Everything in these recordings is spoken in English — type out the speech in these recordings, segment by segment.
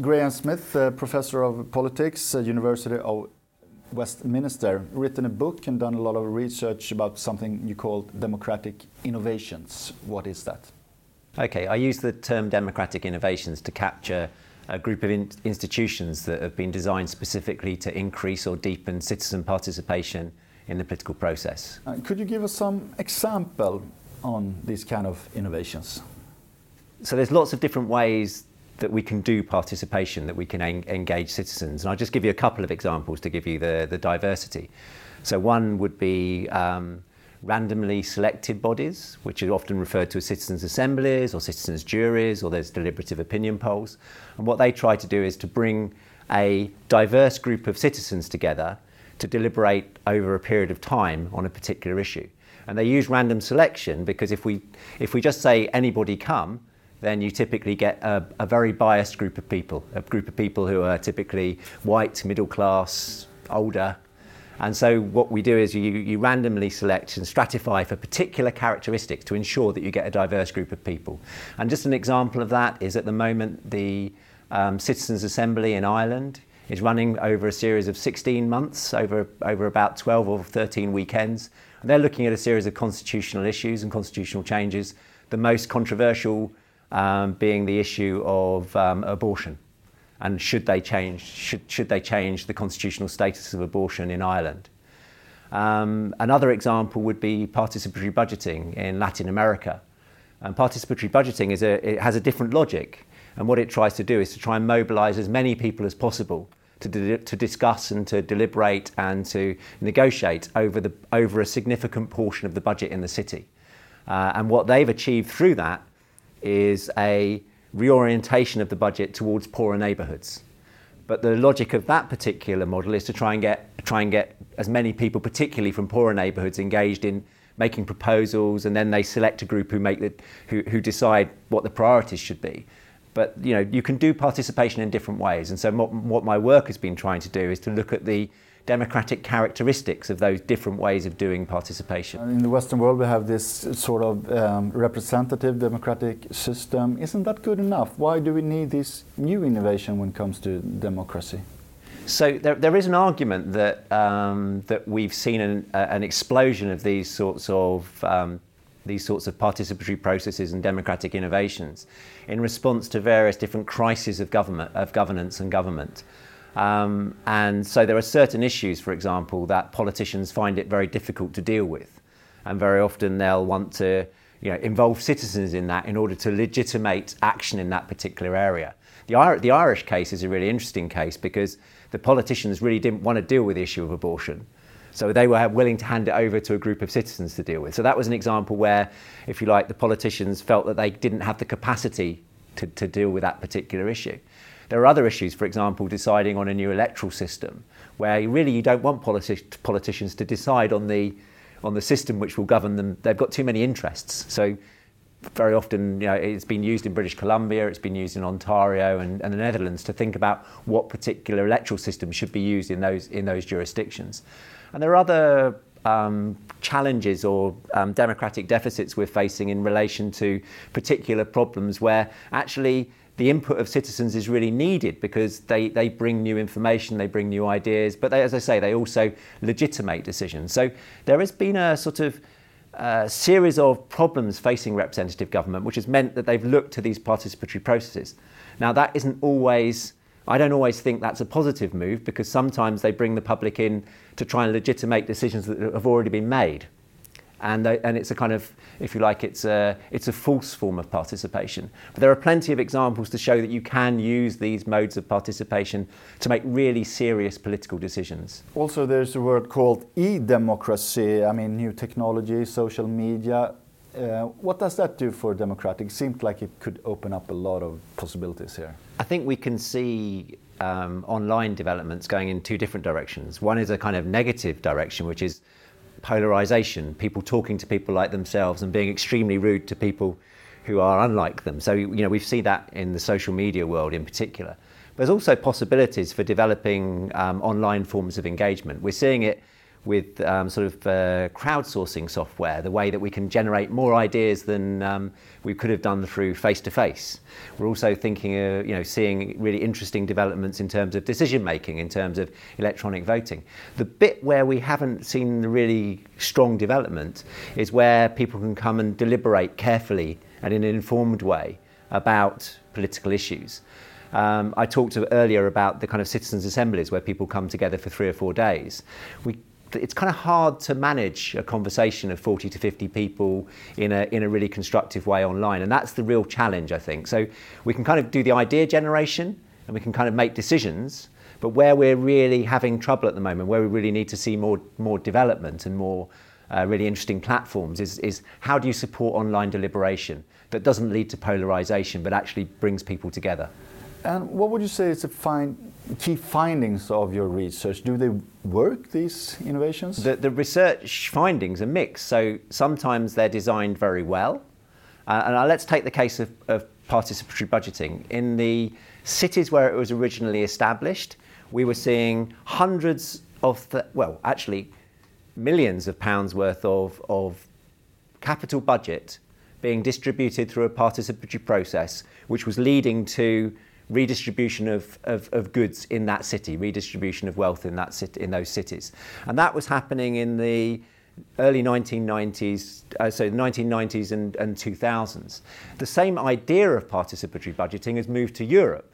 Graham Smith, uh, professor of politics, uh, University of Westminster, written a book and done a lot of research about something you call democratic innovations. What is that? Okay, I use the term democratic innovations to capture a group of in institutions that have been designed specifically to increase or deepen citizen participation in the political process. Uh, could you give us some example on these kind of innovations? So there's lots of different ways that we can do participation, that we can en engage citizens. And I'll just give you a couple of examples to give you the, the diversity. So one would be um, randomly selected bodies, which are often referred to as citizens' assemblies or citizens' juries, or there's deliberative opinion polls. And what they try to do is to bring a diverse group of citizens together to deliberate over a period of time on a particular issue. And they use random selection because if we, if we just say anybody come, then you typically get a, a, very biased group of people, a group of people who are typically white, middle class, older. And so what we do is you, you randomly select and stratify for particular characteristics to ensure that you get a diverse group of people. And just an example of that is at the moment the um, Citizens' Assembly in Ireland is running over a series of 16 months, over, over about 12 or 13 weekends. And they're looking at a series of constitutional issues and constitutional changes. The most controversial um, being the issue of um, abortion and should they change should, should they change the constitutional status of abortion in Ireland. Um, another example would be participatory budgeting in Latin America. And participatory budgeting is a, it has a different logic, and what it tries to do is to try and mobilise as many people as possible to, de- to discuss and to deliberate and to negotiate over, the, over a significant portion of the budget in the city. Uh, and what they've achieved through that is a reorientation of the budget towards poorer neighbourhoods. But the logic of that particular model is to try and get try and get as many people, particularly from poorer neighbourhoods, engaged in making proposals, and then they select a group who make the, who, who decide what the priorities should be. But you know, you can do participation in different ways, and so what, what my work has been trying to do is to look at the democratic characteristics of those different ways of doing participation. In the Western world, we have this sort of um, representative democratic system. Isn't that good enough? Why do we need this new innovation when it comes to democracy? So there, there is an argument that um, that we've seen an, uh, an, explosion of these sorts of um, these sorts of participatory processes and democratic innovations in response to various different crises of government of governance and government. Um, and so there are certain issues, for example, that politicians find it very difficult to deal with. And very often they'll want to you know, involve citizens in that in order to legitimate action in that particular area. The, the Irish case is a really interesting case because the politicians really didn't want to deal with the issue of abortion. So they were willing to hand it over to a group of citizens to deal with. So that was an example where, if you like, the politicians felt that they didn't have the capacity to, to deal with that particular issue. There are other issues, for example, deciding on a new electoral system, where really you don't want politi- politicians to decide on the on the system which will govern them. They've got too many interests. So very often, you know, it's been used in British Columbia, it's been used in Ontario and, and the Netherlands to think about what particular electoral system should be used in those in those jurisdictions. And there are other um, challenges or um, democratic deficits we're facing in relation to particular problems where actually the input of citizens is really needed because they, they bring new information, they bring new ideas, but they, as I say, they also legitimate decisions. So there has been a sort of uh, series of problems facing representative government, which has meant that they've looked to these participatory processes. Now, that isn't always, I don't always think that's a positive move because sometimes they bring the public in to try and legitimate decisions that have already been made and, they, and it's a kind of, if you like, it's a, it's a false form of participation. But there are plenty of examples to show that you can use these modes of participation to make really serious political decisions. Also, there's a word called e-democracy. I mean, new technology, social media. Uh, what does that do for democratic? It seems like it could open up a lot of possibilities here. I think we can see um, online developments going in two different directions. One is a kind of negative direction, which is polarization, people talking to people like themselves and being extremely rude to people who are unlike them. So, you know, we've seen that in the social media world in particular. There's also possibilities for developing um, online forms of engagement. We're seeing it with um, sort of uh, crowdsourcing software, the way that we can generate more ideas than um, we could have done through face to face. We're also thinking, uh, you know, seeing really interesting developments in terms of decision making, in terms of electronic voting. The bit where we haven't seen the really strong development is where people can come and deliberate carefully and in an informed way about political issues. Um, I talked earlier about the kind of citizens' assemblies where people come together for three or four days. We it's kind of hard to manage a conversation of 40 to 50 people in a, in a really constructive way online. And that's the real challenge, I think. So we can kind of do the idea generation and we can kind of make decisions. But where we're really having trouble at the moment, where we really need to see more, more development and more uh, really interesting platforms, is, is how do you support online deliberation that doesn't lead to polarization but actually brings people together? And what would you say is the find, key findings of your research? Do they work, these innovations? The, the research findings are mixed. So sometimes they're designed very well. Uh, and uh, let's take the case of, of participatory budgeting. In the cities where it was originally established, we were seeing hundreds of, well, actually, millions of pounds worth of, of capital budget being distributed through a participatory process, which was leading to redistribution of, of, of, goods in that city, redistribution of wealth in, that city, in those cities. And that was happening in the early 1990s, uh, so 1990s and, and 2000s. The same idea of participatory budgeting has moved to Europe.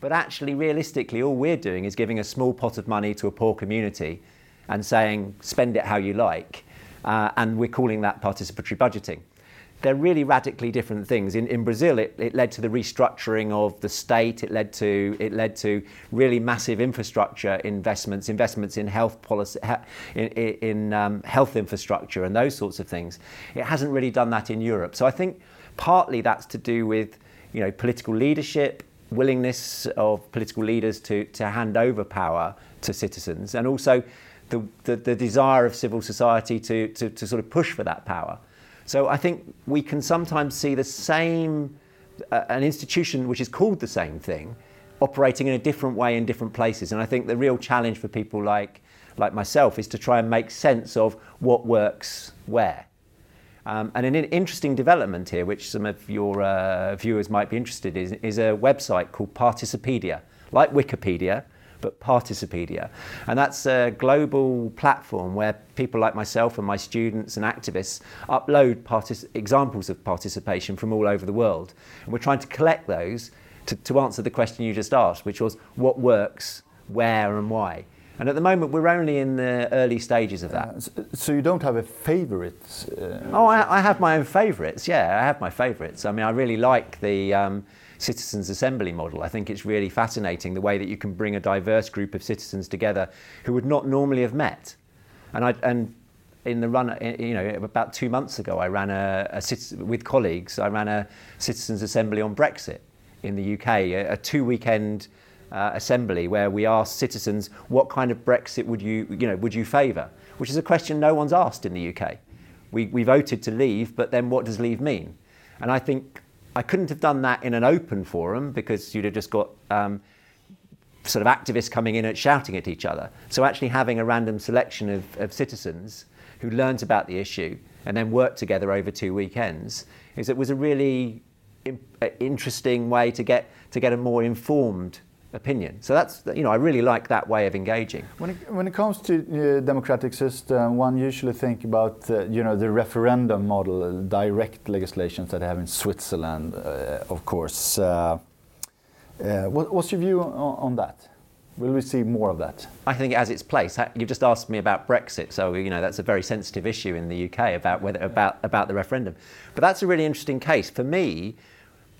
But actually, realistically, all we're doing is giving a small pot of money to a poor community and saying, spend it how you like. Uh, and we're calling that participatory budgeting they're really radically different things. In, in Brazil, it, it led to the restructuring of the state. It led to it led to really massive infrastructure investments, investments in health policy, in, in um, health infrastructure, and those sorts of things. It hasn't really done that in Europe. So I think partly that's to do with you know political leadership, willingness of political leaders to to hand over power to citizens, and also the, the, the desire of civil society to, to, to sort of push for that power. So I think we can sometimes see the same, uh, an institution which is called the same thing, operating in a different way in different places. And I think the real challenge for people like, like myself is to try and make sense of what works where. Um, and an interesting development here, which some of your uh, viewers might be interested in, is a website called Participedia, like Wikipedia, but Participedia. And that's a global platform where people like myself and my students and activists upload partic- examples of participation from all over the world. And we're trying to collect those to, to answer the question you just asked, which was what works, where, and why. And at the moment, we're only in the early stages of that. Uh, so you don't have a favourite? Uh, oh, I, I, have my own favourites. Yeah, I have my favourites. I mean, I really like the um, citizens' assembly model. I think it's really fascinating the way that you can bring a diverse group of citizens together who would not normally have met. And, I, and in the run, you know, about two months ago, I ran a, a with colleagues. I ran a citizens' assembly on Brexit in the UK, a, a two-weekend uh, assembly where we asked citizens, "What kind of Brexit would you, you know, would you favour, Which is a question no one's asked in the UK. We, we voted to leave, but then what does leave mean? And I think I couldn't have done that in an open forum because you'd have just got um, sort of activists coming in and shouting at each other. So actually having a random selection of, of citizens who learned about the issue and then worked together over two weekends is it was a really in, interesting way to get to get a more informed opinion. So that's you know I really like that way of engaging. When it, when it comes to uh, democratic system, one usually think about uh, you know the referendum model, uh, direct legislations that they have in Switzerland, uh, of course. Uh, uh, what, what's your view on, on, that? Will we see more of that? I think it has its place. You've just asked me about Brexit, so you know that's a very sensitive issue in the UK about whether about about the referendum. But that's a really interesting case for me.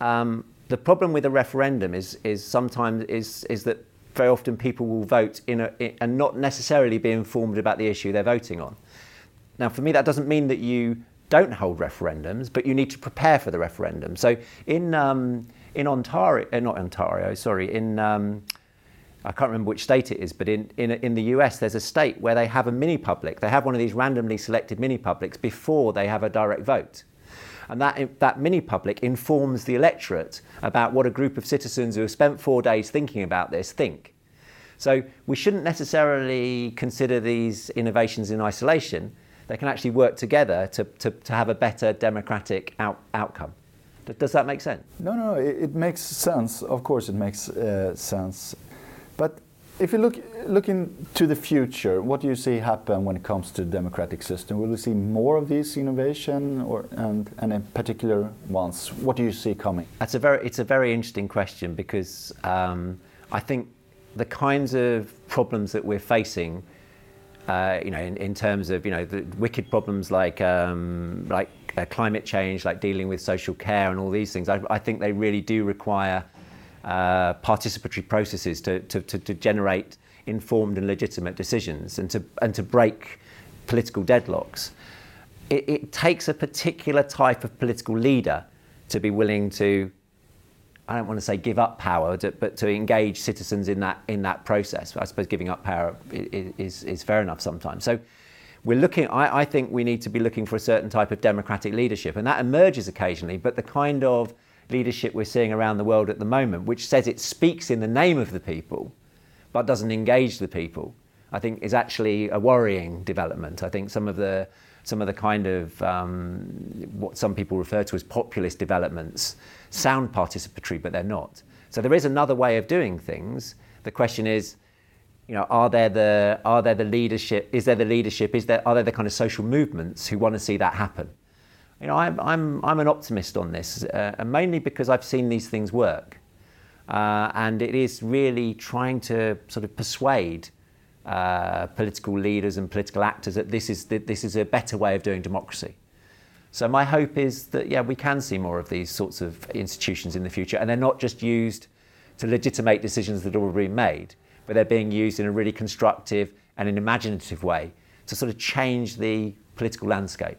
Um, the problem with a referendum is is sometimes is is that very often people will vote in a in, and not necessarily be informed about the issue they're voting on. Now, for me, that doesn't mean that you don't hold referendums, but you need to prepare for the referendum. So in um, in Ontario, uh, not Ontario, sorry, in um, I can't remember which state it is, but in, in, in the US, there's a state where they have a mini public. They have one of these randomly selected mini publics before they have a direct vote. And that, that mini public informs the electorate about what a group of citizens who have spent four days thinking about this think. So we shouldn't necessarily consider these innovations in isolation. They can actually work together to, to, to have a better democratic out, outcome. Does that make sense? No, no, it, it makes sense. Of course, it makes uh, sense. But if you look, look into the future, what do you see happen when it comes to the democratic system? Will we see more of these innovation or, and, and in particular ones? What do you see coming? That's a very, it's a very interesting question because um, I think the kinds of problems that we're facing, uh, you know, in, in, terms of, you know, the wicked problems like, um, like uh, climate change, like dealing with social care and all these things, I, I think they really do require uh, participatory processes to, to, to, to, generate informed and legitimate decisions and to, and to break political deadlocks. It, it takes a particular type of political leader to be willing to, I don't want to say give up power, but to engage citizens in that, in that process. I suppose giving up power is, is fair enough sometimes. So we're looking, I, I think we need to be looking for a certain type of democratic leadership, and that emerges occasionally, but the kind of leadership we're seeing around the world at the moment, which says it speaks in the name of the people but doesn't engage the people, I think is actually a worrying development. I think some of the some of the kind of um, what some people refer to as populist developments sound participatory, but they're not. So there is another way of doing things. The question is, you know, are there the are there the leadership? Is there the leadership? Is there are there the kind of social movements who want to see that happen? You know, I'm, I'm, I'm an optimist on this, uh, and mainly because I've seen these things work. Uh, and it is really trying to sort of persuade uh, political leaders and political actors that this is, that this is a better way of doing democracy. So my hope is that, yeah, we can see more of these sorts of institutions in the future, and they're not just used to legitimate decisions that are already made, but they're being used in a really constructive and an imaginative way to sort of change the political landscape.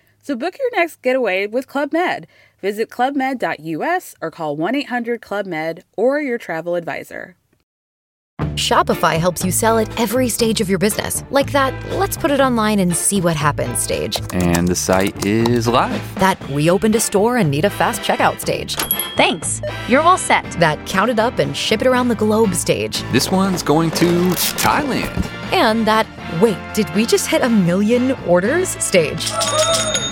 So book your next getaway with Club Med. Visit clubmed.us or call 1 800 Club Med or your travel advisor. Shopify helps you sell at every stage of your business. Like that, let's put it online and see what happens stage. And the site is live. That we opened a store and need a fast checkout stage. Thanks. You're all set. That count it up and ship it around the globe stage. This one's going to Thailand. And that, wait, did we just hit a million orders stage?